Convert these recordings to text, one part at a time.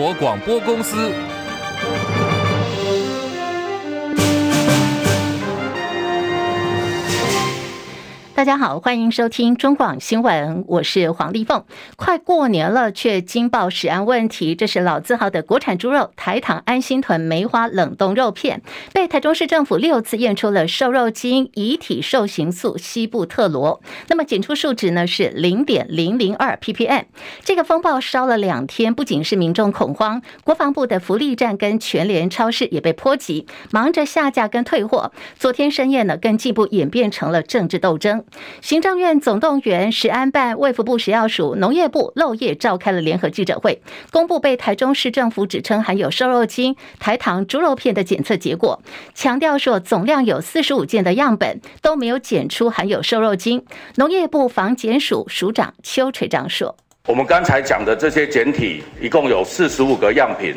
国广播公司。大家好，欢迎收听中广新闻，我是黄丽凤。快过年了，却惊爆食安问题。这是老字号的国产猪肉台糖安心屯梅花冷冻肉片，被台中市政府六次验出了瘦肉精、乙体受形素西布特罗，那么检出数值呢是零点零零二 ppm。这个风暴烧了两天，不仅是民众恐慌，国防部的福利站跟全联超市也被波及，忙着下架跟退货。昨天深夜呢，更进一步演变成了政治斗争。行政院总动员，食安办、卫福部食药署、农业部漏夜召开了联合记者会，公布被台中市政府指称含有瘦肉精、台糖猪肉片的检测结果，强调说总量有四十五件的样本都没有检出含有瘦肉精。农业部防检署署长邱垂章说：“我们刚才讲的这些检体，一共有四十五个样品，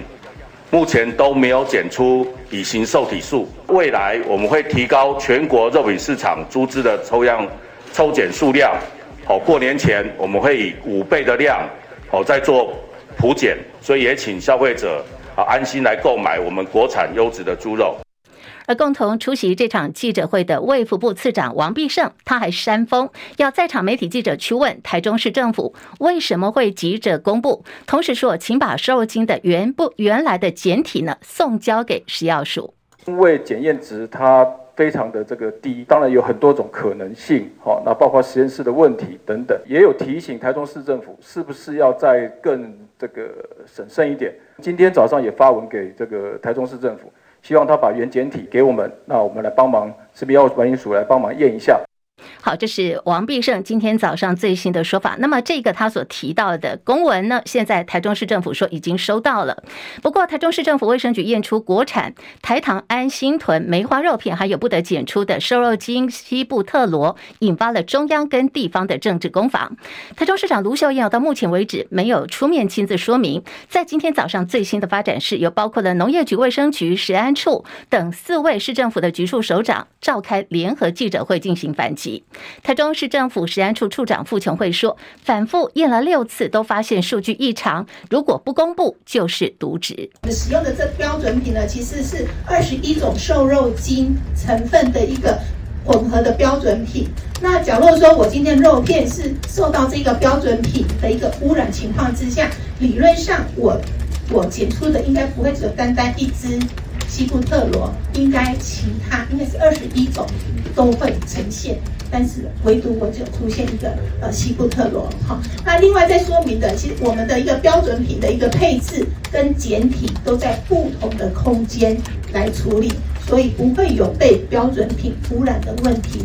目前都没有检出乙型受体素。未来我们会提高全国肉品市场猪只的抽样。”抽检数量，好，过年前我们会以五倍的量，好，再做普检，所以也请消费者啊安心来购买我们国产优质的猪肉。而共同出席这场记者会的卫福部次长王必胜，他还煽风，要在场媒体记者去问台中市政府为什么会急着公布，同时说，请把瘦肉精的原不原来的简体呢送交给食药署，因为检验值它。非常的这个低，当然有很多种可能性，好，那包括实验室的问题等等，也有提醒台中市政府是不是要再更这个审慎一点。今天早上也发文给这个台中市政府，希望他把原检体给我们，那我们来帮忙，食品药物管理署来帮忙验一下。好，这是王必胜今天早上最新的说法。那么，这个他所提到的公文呢，现在台中市政府说已经收到了。不过，台中市政府卫生局验出国产台糖安心豚梅花肉片，还有不得检出的瘦肉精西布特罗，引发了中央跟地方的政治攻防。台中市长卢秀燕到目前为止没有出面亲自说明。在今天早上最新的发展是，有包括了农业局、卫生局、食安处等四位市政府的局处首长召开联合记者会进行反击。台中市政府食安处处长傅琼慧说，反复验了六次，都发现数据异常。如果不公布，就是渎职。我们使用的这标准品呢，其实是二十一种瘦肉精成分的一个混合的标准品。那假如说我今天肉片是受到这个标准品的一个污染情况之下，理论上我我检出的应该不会只有单单一支西布特罗，应该其他应该是二十一种都会呈现。但是唯独我只有出现一个呃西部特罗，哈，那另外再说明的，其实我们的一个标准品的一个配置跟简体都在不同的空间来处理，所以不会有被标准品污染的问题。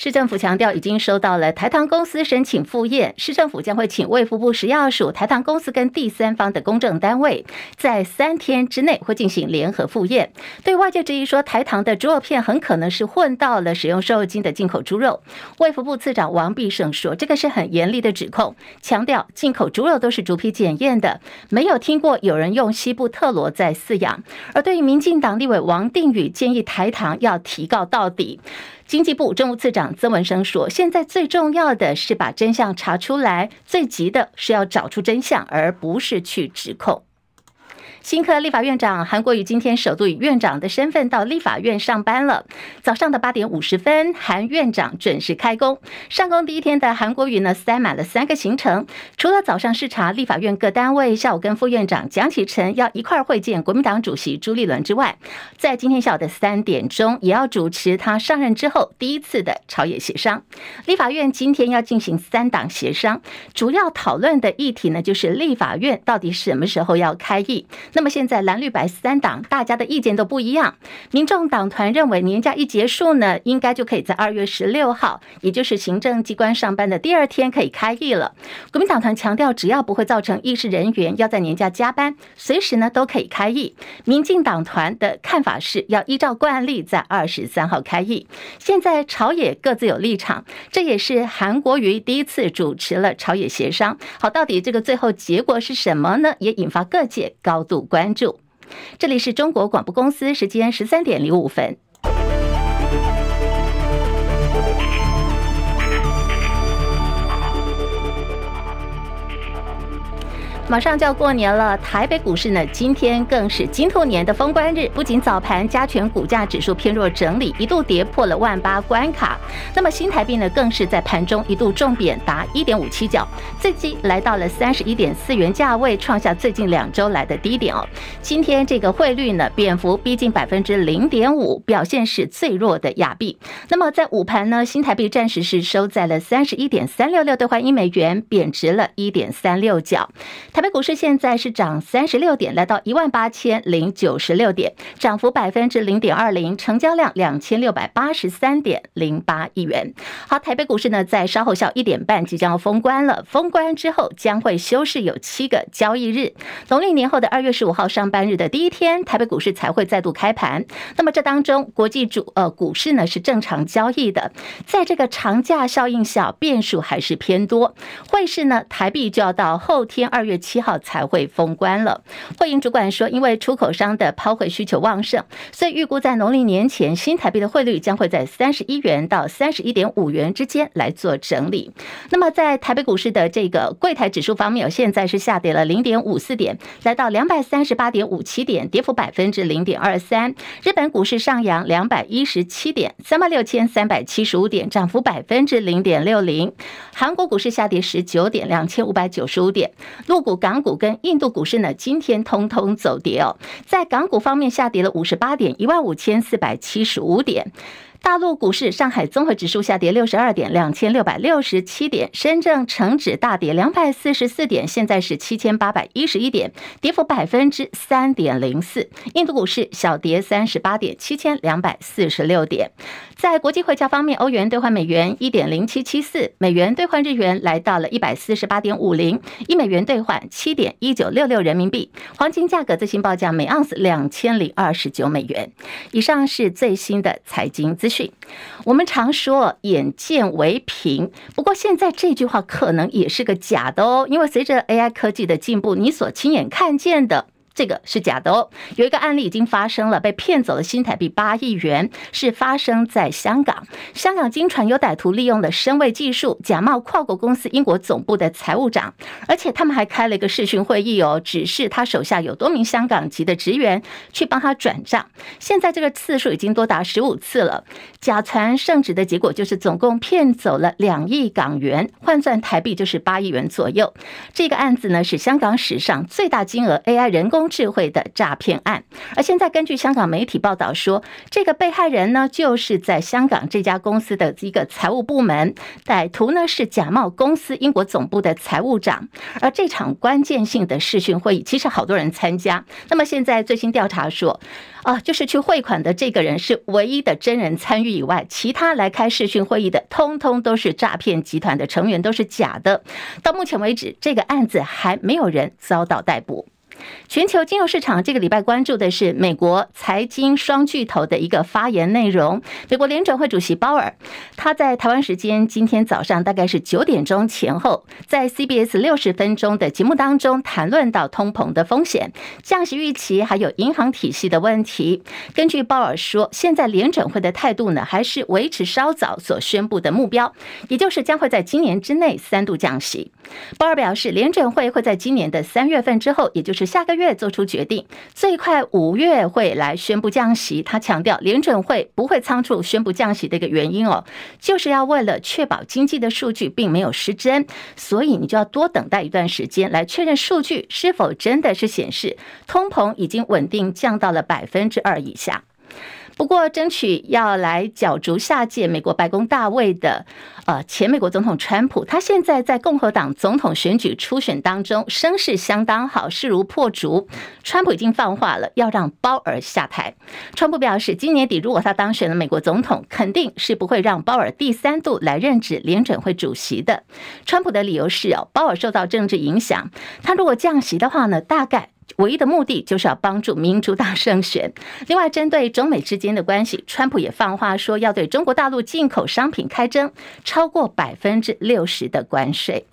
市政府强调，已经收到了台糖公司申请复验，市政府将会请卫福部食药署、台糖公司跟第三方的公证单位，在三天之内会进行联合复验。对外界质疑说，台糖的猪肉片很可能是混到了使用瘦肉精的进口猪肉，卫福部次长王必胜说，这个是很严厉的指控，强调进口猪肉都是逐批检验的，没有听过有人用西部特罗在饲养。而对于民进党立委王定宇建议台糖要提告到底。经济部政务次长曾文生说：“现在最重要的是把真相查出来，最急的是要找出真相，而不是去指控。”新科立法院长韩国瑜今天首度以院长的身份到立法院上班了。早上的八点五十分，韩院长准时开工。上工第一天的韩国瑜呢，塞满了三个行程。除了早上视察立法院各单位，下午跟副院长蒋启臣要一块儿会见国民党主席朱立伦之外，在今天下午的三点钟，也要主持他上任之后第一次的朝野协商。立法院今天要进行三党协商，主要讨论的议题呢，就是立法院到底什么时候要开议。那么现在蓝绿白三党大家的意见都不一样。民众党团认为年假一结束呢，应该就可以在二月十六号，也就是行政机关上班的第二天可以开议了。国民党团强调，只要不会造成议事人员要在年假加班，随时呢都可以开议。民进党团的看法是要依照惯例在二十三号开议。现在朝野各自有立场，这也是韩国瑜第一次主持了朝野协商。好，到底这个最后结果是什么呢？也引发各界高度关注。这里是中国广播公司，时间十三点零五分。马上就要过年了，台北股市呢，今天更是金兔年的封关日。不仅早盘加权股价指数偏弱整理，一度跌破了万八关卡。那么新台币呢，更是在盘中一度重贬达一点五七角，最低来到了三十一点四元价位，创下最近两周来的低点哦。今天这个汇率呢，贬幅逼近百分之零点五，表现是最弱的亚币。那么在午盘呢，新台币暂时是收在了三十一点三六六兑换一美元，贬值了一点三六角。台北股市现在是涨三十六点，来到一万八千零九十六点，涨幅百分之零点二零，成交量两千六百八十三点零八亿元。好，台北股市呢，在稍后下午一点半即将要封关了，封关之后将会休市有七个交易日，农历年后的二月十五号上班日的第一天，台北股市才会再度开盘。那么这当中，国际主呃股市呢是正常交易的，在这个长假效应下，变数还是偏多。汇市呢，台币就要到后天二月七号才会封关了。汇银主管说，因为出口商的抛汇需求旺盛，所以预估在农历年前，新台币的汇率将会在三十一元到三十一点五元之间来做整理。那么在台北股市的这个柜台指数方面，现在是下跌了零点五四点，来到两百三十八点五七点，跌幅百分之零点二三。日本股市上扬两百一十七点，三万六千三百七十五点，涨幅百分之零点六零。韩国股市下跌十九点，两千五百九十五点。陆股、港股跟印度股市呢，今天通通走跌哦。在港股方面，下跌了五十八点，一万五千四百七十五点。大陆股市，上海综合指数下跌六十二点，两千六百六十七点；深圳成指大跌两百四十四点，现在是七千八百一十一点，跌幅百分之三点零四。印度股市小跌三十八点，七千两百四十六点。在国际汇价方面，欧元兑换美元一点零七七四，美元兑换日元来到了一百四十八点五零，一美元兑换七点一九六六人民币。黄金价格最新报价每盎司两千零二十九美元。以上是最新的财经资讯。我们常说“眼见为凭”，不过现在这句话可能也是个假的哦，因为随着 AI 科技的进步，你所亲眼看见的。这个是假的哦，有一个案例已经发生了，被骗走了新台币八亿元，是发生在香港。香港经传有歹徒利用了深伪技术，假冒跨国公司英国总部的财务长，而且他们还开了一个视讯会议哦，指示他手下有多名香港籍的职员去帮他转账。现在这个次数已经多达十五次了，假传圣旨的结果就是总共骗走了两亿港元，换算台币就是八亿元左右。这个案子呢，是香港史上最大金额 AI 人工智慧的诈骗案，而现在根据香港媒体报道说，这个被害人呢，就是在香港这家公司的一个财务部门，歹徒呢是假冒公司英国总部的财务长，而这场关键性的视讯会议，其实好多人参加。那么现在最新调查说，啊，就是去汇款的这个人是唯一的真人参与以外，其他来开视讯会议的，通通都是诈骗集团的成员，都是假的。到目前为止，这个案子还没有人遭到逮捕。全球金融市场这个礼拜关注的是美国财经双巨头的一个发言内容。美国联准会主席鲍尔，他在台湾时间今天早上大概是九点钟前后，在 CBS 六十分钟的节目当中谈论到通膨的风险、降息预期，还有银行体系的问题。根据鲍尔说，现在联准会的态度呢，还是维持稍早所宣布的目标，也就是将会在今年之内三度降息。鲍尔表示，联准会会在今年的三月份之后，也就是下个月做出决定，最快五月会来宣布降息。他强调，联准会不会仓促宣布降息的一个原因哦，就是要为了确保经济的数据并没有失真，所以你就要多等待一段时间来确认数据是否真的是显示通膨已经稳定降到了百分之二以下。不过，争取要来角逐下届美国白宫大位的，呃，前美国总统川普，他现在在共和党总统选举初选当中声势相当好，势如破竹。川普已经放话了，要让鲍尔下台。川普表示，今年底如果他当选了美国总统，肯定是不会让鲍尔第三度来任职联准会主席的。川普的理由是哦，鲍尔受到政治影响，他如果降息的话呢，大概。唯一的目的就是要帮助民主党胜选。另外，针对中美之间的关系，川普也放话说要对中国大陆进口商品开征超过百分之六十的关税。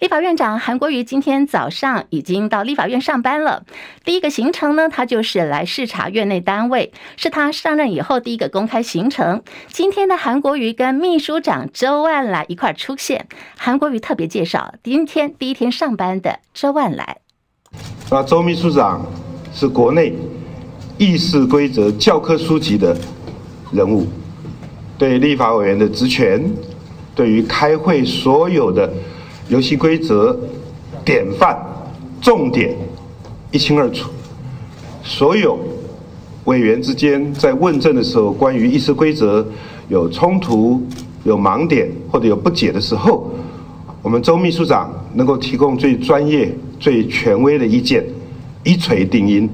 立法院长韩国瑜今天早上已经到立法院上班了。第一个行程呢，他就是来视察院内单位，是他上任以后第一个公开行程。今天的韩国瑜跟秘书长周万来一块出现。韩国瑜特别介绍，今天第一天上班的周万来。那周秘书长是国内议事规则教科书级的人物，对立法委员的职权，对于开会所有的。游戏规则、典范、重点一清二楚。所有委员之间在问政的时候，关于议事规则有冲突、有盲点或者有不解的时候，我们周秘书长能够提供最专业、最权威的意见，一锤定音。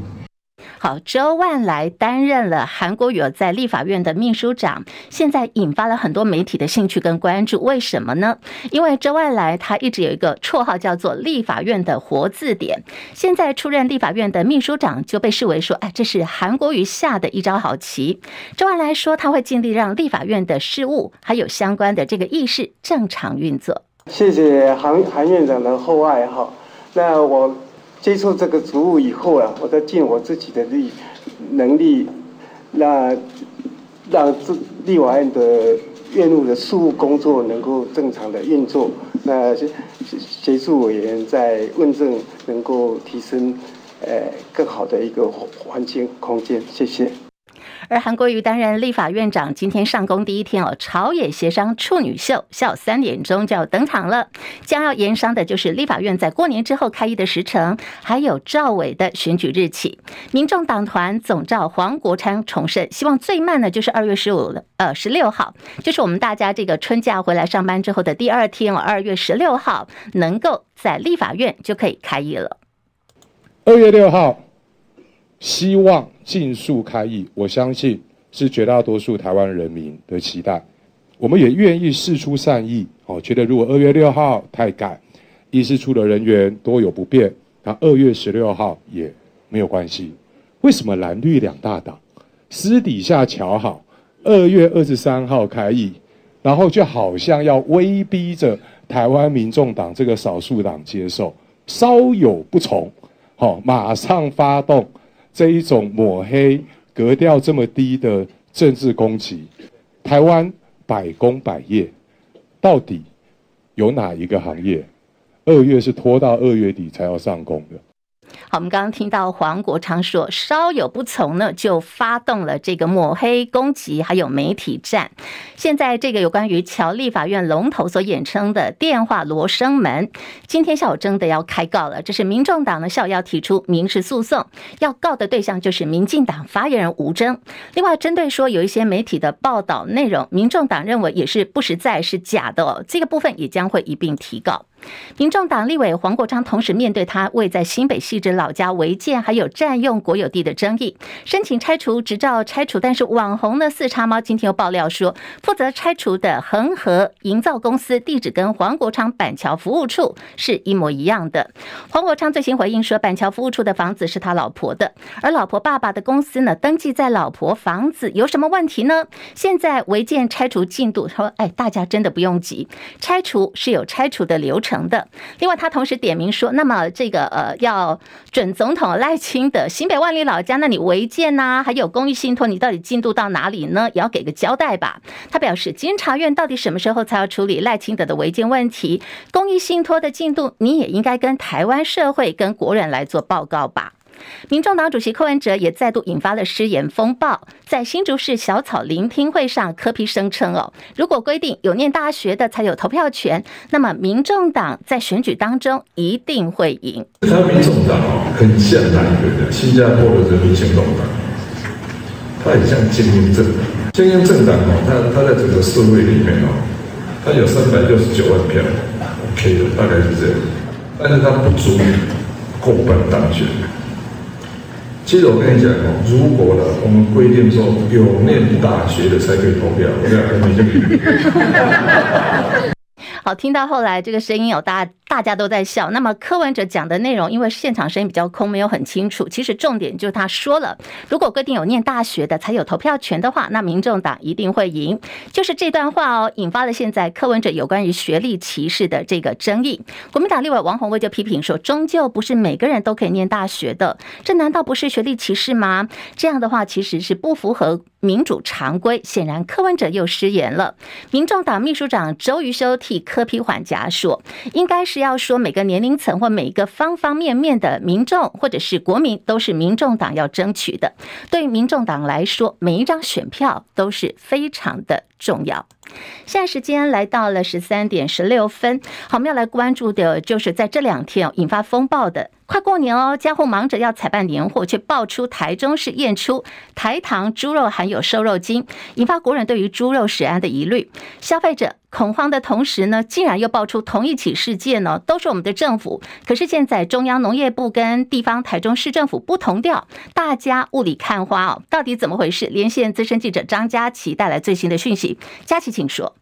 好，周万来担任了韩国瑜在立法院的秘书长，现在引发了很多媒体的兴趣跟关注。为什么呢？因为周万来他一直有一个绰号叫做“立法院的活字典”，现在出任立法院的秘书长，就被视为说，哎，这是韩国瑜下的一招好棋。周万来说，他会尽力让立法院的事务还有相关的这个议事正常运作。谢谢韩韩院长的厚爱哈，那我。接触这个职务以后啊，我在尽我自己的力能力，那让这立法院的院务的事务工作能够正常的运作，那协协助委员在问政能够提升呃更好的一个环境空间，谢谢。而韩国瑜担任立法院长，今天上工第一天哦，朝野协商处女秀下午三点钟就要登场了。将要研商的就是立法院在过年之后开议的时程，还有赵伟的选举日期。民众党团总召黄国昌重申，希望最慢的就是二月十五呃十六号，就是我们大家这个春假回来上班之后的第二天哦，二月十六号能够在立法院就可以开议了。二月六号。希望尽速开议，我相信是绝大多数台湾人民的期待。我们也愿意释出善意，哦，觉得如果二月六号太赶，议事处的人员多有不便，那二月十六号也没有关系。为什么蓝绿两大党私底下瞧好，二月二十三号开议，然后就好像要威逼着台湾民众党这个少数党接受，稍有不从，好，马上发动。这一种抹黑、格调这么低的政治攻击，台湾百工百业，到底有哪一个行业，二月是拖到二月底才要上工的？好，我们刚刚听到黄国昌说，稍有不从呢，就发动了这个抹黑攻击，还有媒体战。现在这个有关于乔立法院龙头所演称的电话罗生门，今天下午真的要开告了。这是民众党的校要提出民事诉讼，要告的对象就是民进党发言人吴峥。另外，针对说有一些媒体的报道内容，民众党认为也是不实在，是假的哦，这个部分也将会一并提告。民众党立委黄国昌同时面对他未在新北汐止老家违建，还有占用国有地的争议，申请拆除执照拆除，但是网红的四叉猫今天又爆料说，负责拆除的恒河营造公司地址跟黄国昌板桥服务处是一模一样的。黄国昌最新回应说，板桥服务处的房子是他老婆的，而老婆爸爸的公司呢，登记在老婆房子，有什么问题呢？现在违建拆除进度，他说，哎，大家真的不用急，拆除是有拆除的流程。成的。另外，他同时点名说，那么这个呃，要准总统赖清德新北万里老家，那里违建呐，还有公益信托，你到底进度到哪里呢？也要给个交代吧。他表示，监察院到底什么时候才要处理赖清德的违建问题？公益信托的进度，你也应该跟台湾社会、跟国人来做报告吧。民众党主席柯文哲也再度引发了失言风暴，在新竹市小草聆听会上，柯 P 声称哦，如果规定有念大学的才有投票权，那么民众党在选举当中一定会赢。他民众党很像哪一个的？新加坡的人民行动党，他很像精英政党。精英政党哦，他他在整个社会里面哦，他有三百六十九万票，OK 的，大概是这样，但是他不足以过半当选。其实我跟你讲哦，如果呢，我们规定说有念大学的才可以投票，我讲还没这个。好，听到后来这个声音有大大家都在笑。那么柯文哲讲的内容，因为现场声音比较空，没有很清楚。其实重点就是他说了，如果规定有念大学的才有投票权的话，那民众党一定会赢。就是这段话哦，引发了现在柯文哲有关于学历歧视的这个争议。国民党立委王鸿薇就批评说，终究不是每个人都可以念大学的，这难道不是学历歧视吗？这样的话其实是不符合民主常规。显然柯文哲又失言了。民众党秘书长周瑜修替柯批缓颊说，应该是要说每个年龄层或每一个方方面面的民众或者是国民都是民众党要争取的。对于民众党来说，每一张选票都是非常的重要。现在时间来到了十三点十六分，好，我们要来关注的就是在这两天引发风暴的。快过年哦，家户忙着要采办年货，却爆出台中市验出台糖猪肉含有瘦肉精，引发国人对于猪肉食安的疑虑。消费者恐慌的同时呢，竟然又爆出同一起事件呢，都是我们的政府。可是现在中央农业部跟地方台中市政府不同调，大家雾里看花哦，到底怎么回事？连线资深记者张佳琪带来最新的讯息。佳琪，请说。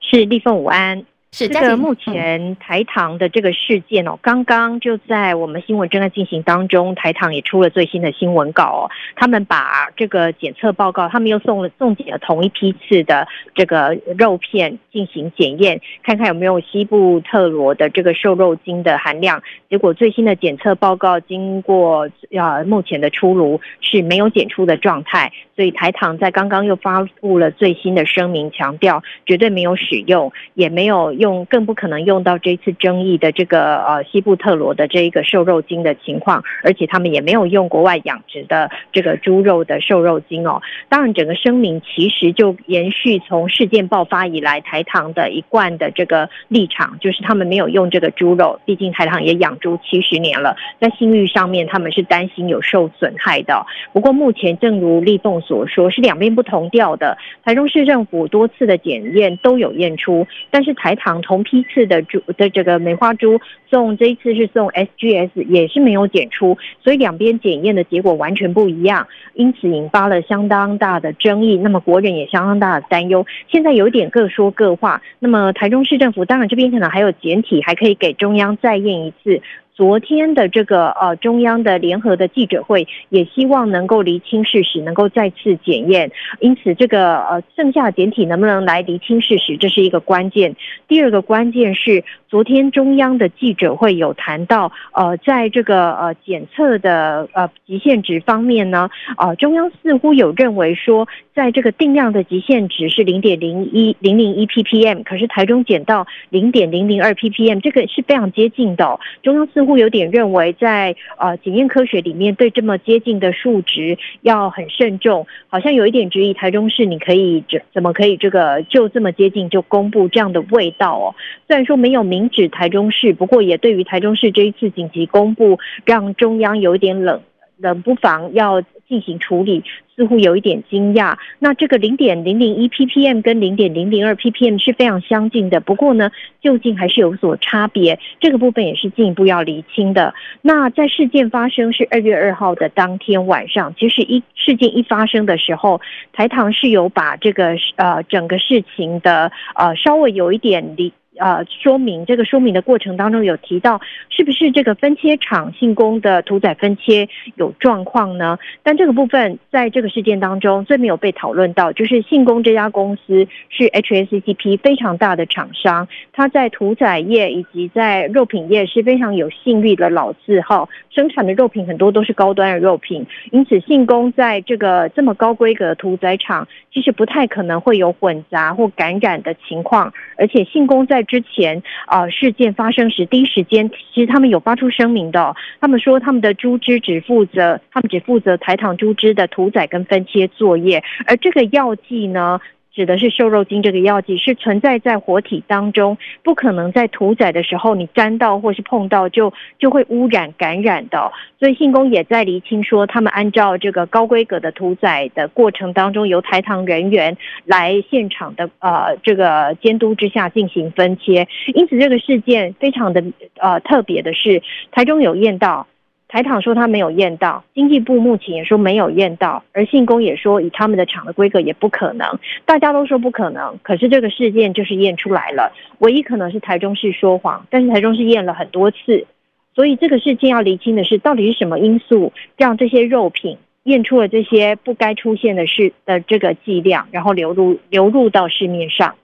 是立凤午安。是这个目前台糖的这个事件哦，刚刚就在我们新闻正在进行当中，台糖也出了最新的新闻稿哦。他们把这个检测报告，他们又送了送检了同一批次的这个肉片进行检验，看看有没有西部特罗的这个瘦肉精的含量。结果最新的检测报告经过啊目前的出炉是没有检出的状态，所以台糖在刚刚又发布了最新的声明，强调绝对没有使用，也没有用。用更不可能用到这次争议的这个呃西部特罗的这一个瘦肉精的情况，而且他们也没有用国外养殖的这个猪肉的瘦肉精哦。当然，整个声明其实就延续从事件爆发以来台糖的一贯的这个立场，就是他们没有用这个猪肉，毕竟台糖也养猪七十年了，在信誉上面他们是担心有受损害的。不过目前正如立凤所说，是两边不同调的。台中市政府多次的检验都有验出，但是台糖。同批次的猪的这个梅花猪送这一次是送 SGS 也是没有检出，所以两边检验的结果完全不一样，因此引发了相当大的争议。那么国人也相当大的担忧，现在有点各说各话。那么台中市政府当然这边可能还有检体，还可以给中央再验一次。昨天的这个呃中央的联合的记者会，也希望能够厘清事实，能够再次检验。因此，这个呃剩下的检体能不能来厘清事实，这是一个关键。第二个关键是，昨天中央的记者会有谈到，呃，在这个呃检测的呃极限值方面呢，呃，中央似乎有认为说，在这个定量的极限值是零点零一零零一 ppm，可是台中检到零点零零二 ppm，这个是非常接近的。中央似乎有点认为在，呃检验科学里面，对这么接近的数值要很慎重，好像有一点质疑台中市，你可以怎怎么可以这个就这么接近就公布这样的味道哦？虽然说没有明指台中市，不过也对于台中市这一次紧急公布，让中央有一点冷冷不防要进行处理。似乎有一点惊讶，那这个零点零零一 ppm 跟零点零零二 ppm 是非常相近的，不过呢，究竟还是有所差别，这个部分也是进一步要厘清的。那在事件发生是二月二号的当天晚上，其实一事件一发生的时候，台糖是有把这个呃整个事情的呃稍微有一点理。呃，说明这个说明的过程当中有提到，是不是这个分切厂信工的屠宰分切有状况呢？但这个部分在这个事件当中最没有被讨论到，就是信工这家公司是 HACCP 非常大的厂商，它在屠宰业以及在肉品业是非常有信誉的老字号，生产的肉品很多都是高端的肉品，因此信工在这个这么高规格屠宰场，其实不太可能会有混杂或感染的情况，而且信工在之前啊、事件发生时第一时间，其实他们有发出声明的、他们说他们的猪只只负责，他们只负责台糖猪只的屠宰跟分切作业，而这个药剂呢，指的是瘦肉精这个药剂是存在在活体当中，不可能在屠宰的时候你沾到或是碰到就就会污染感染的。所以信工也在厘清说，他们按照这个高规格的屠宰的过程当中，由台糖人员来现场的呃这个监督之下进行分切。因此这个事件非常的呃特别的是，台中有验到。台糖说他没有验到，经济部目前也说没有验到，而信工也说以他们的厂的规格也不可能，大家都说不可能，可是这个事件就是验出来了，唯一可能是台中市说谎，但是台中市验了很多次，所以这个事件要厘清的是到底是什么因素让这些肉品。验出了这些不该出现的事的这个剂量，然后流入流入到市面上。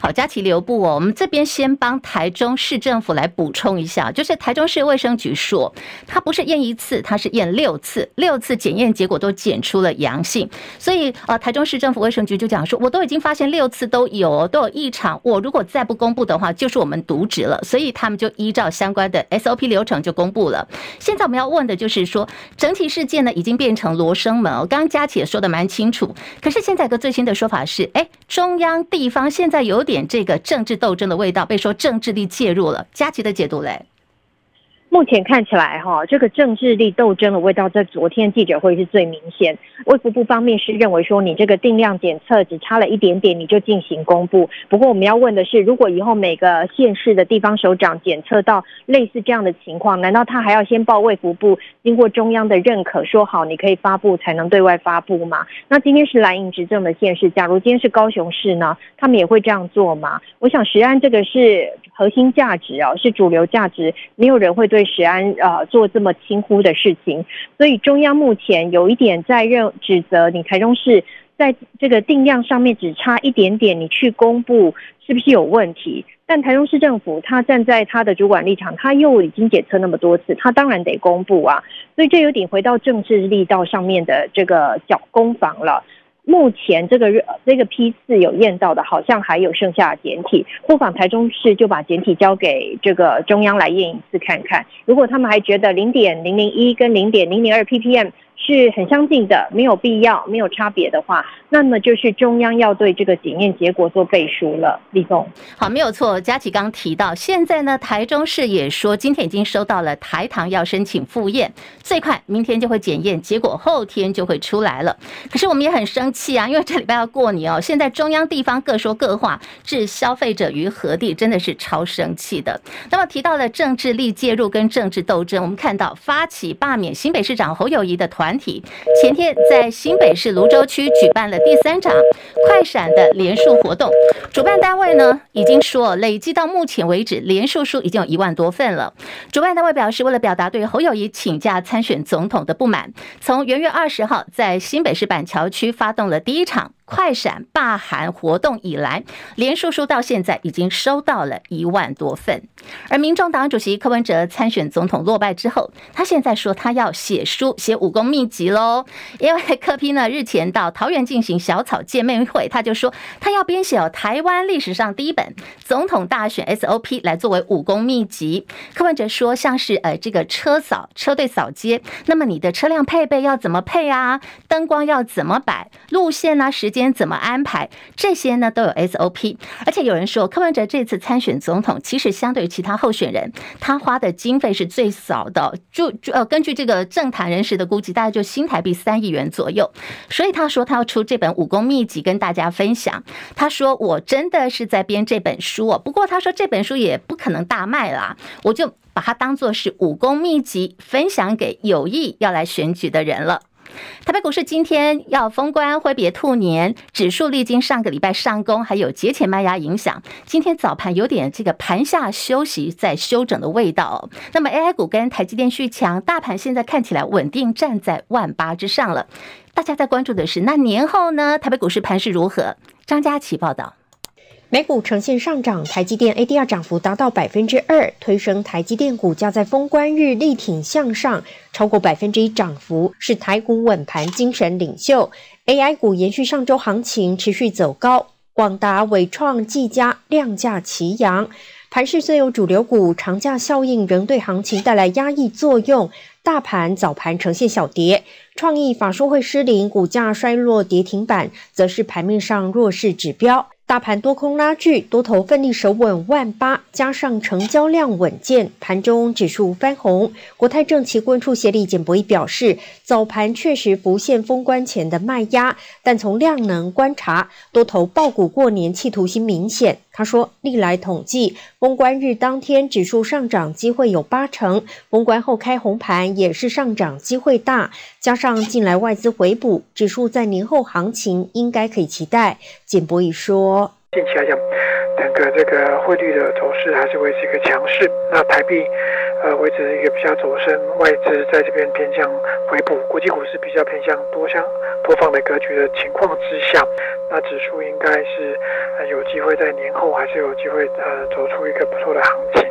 好，佳琪留步哦。我们这边先帮台中市政府来补充一下，就是台中市卫生局说，他不是验一次，他是验六次，六次检验结果都检出了阳性。所以呃，台中市政府卫生局就讲说，我都已经发现六次都有都有异常，我如果再不公布的话，就是我们渎职了。所以他们就依照相关的 SOP 流程就公布了。现在我们要问的就是说，整体事件呢已经变成罗生门哦。刚刚佳琪也说的蛮清楚，可是现在一个最新的说法是，哎，中央地方。现在有点这个政治斗争的味道，被说政治力介入了。佳琪的解读嘞？目前看起来，哈，这个政治力斗争的味道在昨天记者会是最明显。卫福部方面是认为说，你这个定量检测只差了一点点，你就进行公布。不过我们要问的是，如果以后每个县市的地方首长检测到类似这样的情况，难道他还要先报卫福部，经过中央的认可，说好你可以发布，才能对外发布吗？那今天是蓝营执政的县市，假如今天是高雄市呢，他们也会这样做吗？我想食安这个是核心价值哦，是主流价值，没有人会对。对石安呃做这么轻忽的事情，所以中央目前有一点在认指责你台中市在这个定量上面只差一点点，你去公布是不是有问题？但台中市政府他站在他的主管立场，他又已经检测那么多次，他当然得公布啊，所以这有点回到政治力道上面的这个小攻防了。目前这个这个批次有验到的，好像还有剩下简体。不妨台中市就把简体交给这个中央来验一次看看。如果他们还觉得零点零零一跟零点零零二 ppm。是很相近的，没有必要，没有差别的话，那么就是中央要对这个检验结果做背书了。李总，好，没有错。佳琪刚提到，现在呢，台中市也说今天已经收到了台糖要申请复验，最快明天就会检验结果，后天就会出来了。可是我们也很生气啊，因为这礼拜要过年哦，现在中央地方各说各话，置消费者于何地，真的是超生气的。那么提到了政治力介入跟政治斗争，我们看到发起罢免新北市长侯友谊的团。团体前天在新北市芦洲区举办了第三场快闪的连署活动，主办单位呢已经说，累计到目前为止连署书已经有一万多份了。主办单位表示，为了表达对侯友谊请假参选总统的不满，从元月二十号在新北市板桥区发动了第一场。快闪罢韩活动以来，连署书到现在已经收到了一万多份。而民众党主席柯文哲参选总统落败之后，他现在说他要写书写武功秘籍喽。因为柯 P 呢日前到桃园进行小草见面会，他就说他要编写台湾历史上第一本总统大选 SOP 来作为武功秘籍。柯文哲说，像是呃这个车扫车队扫街，那么你的车辆配备要怎么配啊？灯光要怎么摆？路线啊时间。先怎么安排？这些呢都有 SOP，而且有人说柯文哲这次参选总统，其实相对于其他候选人，他花的经费是最少的，就就呃根据这个政坛人士的估计，大概就新台币三亿元左右。所以他说他要出这本武功秘籍跟大家分享。他说我真的是在编这本书哦，不过他说这本书也不可能大卖啦，我就把它当做是武功秘籍分享给有意要来选举的人了。台北股市今天要封关挥别兔年，指数历经上个礼拜上攻，还有节前卖压影响，今天早盘有点这个盘下休息在休整的味道。那么 AI 股跟台积电续强，大盘现在看起来稳定站在万八之上了。大家在关注的是，那年后呢？台北股市盘势如何？张佳琪报道。美股呈现上涨，台积电 ADR 涨幅达到百分之二，推升台积电股价在封关日力挺向上，超过百分之一涨幅，是台股稳盘精神领袖。AI 股延续上周行情，持续走高，广达、伟创、技嘉量价齐扬。盘势虽有主流股长假效应仍对行情带来压抑作用，大盘早盘呈现小跌，创意法说会失灵，股价衰落跌停板，则是盘面上弱势指标。大盘多空拉锯，多头奋力守稳万八，加上成交量稳健，盘中指数翻红。国泰证期货处协理简博弈表示，早盘确实浮现封关前的卖压，但从量能观察，多头抱股过年企图心明显。他说，历来统计，封关日当天指数上涨机会有八成，封关后开红盘也是上涨机会大，加上近来外资回补，指数在年后行情应该可以期待。简博弈说。近期来讲，整个这个汇率的走势还是维持一个强势。那台币，呃，维持一个比较走升，外资在这边偏向回补，国际股市比较偏向多向多方的格局的情况之下，那指数应该是呃有机会在年后还是有机会呃走出一个不错的行情。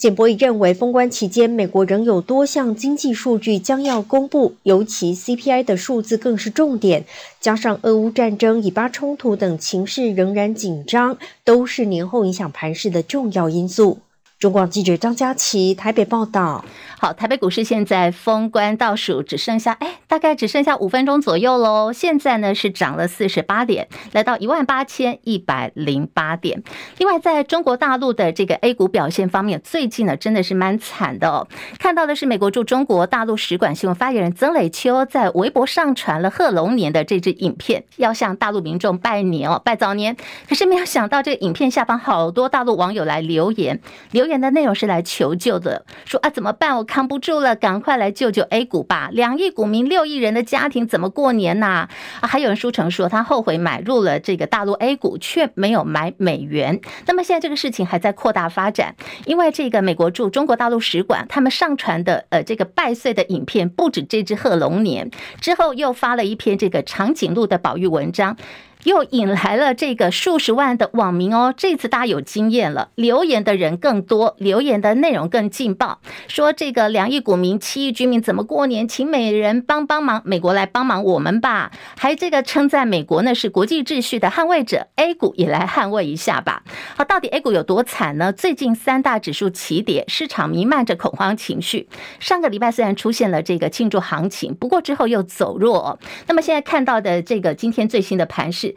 简博弈认为，封关期间，美国仍有多项经济数据将要公布，尤其 CPI 的数字更是重点。加上俄乌战争、以巴冲突等情势仍然紧张，都是年后影响盘势的重要因素。中广记者张佳琪台北报道。好，台北股市现在封关倒数只剩下哎，大概只剩下五分钟左右喽。现在呢是涨了四十八点，来到一万八千一百零八点。另外，在中国大陆的这个 A 股表现方面，最近呢真的是蛮惨的哦。看到的是美国驻中国大陆使馆新闻发言人曾磊秋在微博上传了贺龙年的这支影片，要向大陆民众拜年哦，拜早年。可是没有想到，这个影片下方好多大陆网友来留言，留言的内容是来求救的，说啊怎么办？我扛不住了，赶快来救救 A 股吧！两亿股民，六亿人的家庭怎么过年呐？啊，还有人书成说他后悔买入了这个大陆 A 股，却没有买美元。那么现在这个事情还在扩大发展，因为这个美国驻中国大陆使馆他们上传的呃这个拜岁的影片，不止这只贺龙年，之后又发了一篇这个长颈鹿的保育文章。又引来了这个数十万的网民哦，这次大家有经验了，留言的人更多，留言的内容更劲爆，说这个两亿股民、七亿居民怎么过年，请美人帮帮忙，美国来帮忙我们吧，还这个称赞美国呢是国际秩序的捍卫者，A 股也来捍卫一下吧。好，到底 A 股有多惨呢？最近三大指数齐跌，市场弥漫着恐慌情绪。上个礼拜虽然出现了这个庆祝行情，不过之后又走弱。那么现在看到的这个今天最新的盘势。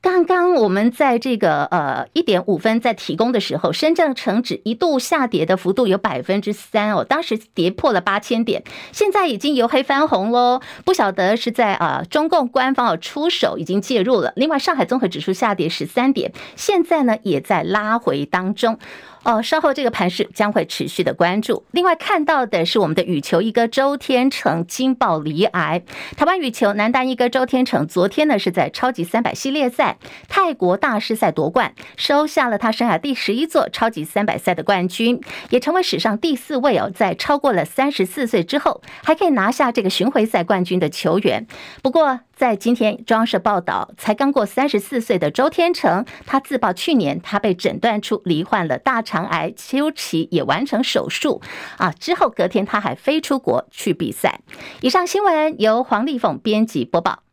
刚刚我们在这个呃一点五分在提供的时候，深圳成指一度下跌的幅度有百分之三哦，当时跌破了八千点，现在已经由黑翻红喽。不晓得是在啊中共官方哦出手已经介入了。另外，上海综合指数下跌十三点，现在呢也在拉回当中。哦，稍后这个盘势将会持续的关注。另外看到的是我们的羽球一哥周天成惊爆离癌。台湾羽球男单一哥周天成昨天呢是在超级三百系列赛泰国大师赛夺冠，收下了他生涯第十一座超级三百赛的冠军，也成为史上第四位哦，在超过了三十四岁之后还可以拿下这个巡回赛冠军的球员。不过，在今天，中央社报道，才刚过三十四岁的周天成，他自曝去年他被诊断出罹患了大肠癌，休期也完成手术啊。之后隔天他还飞出国去比赛。以上新闻由黄丽凤编辑播报。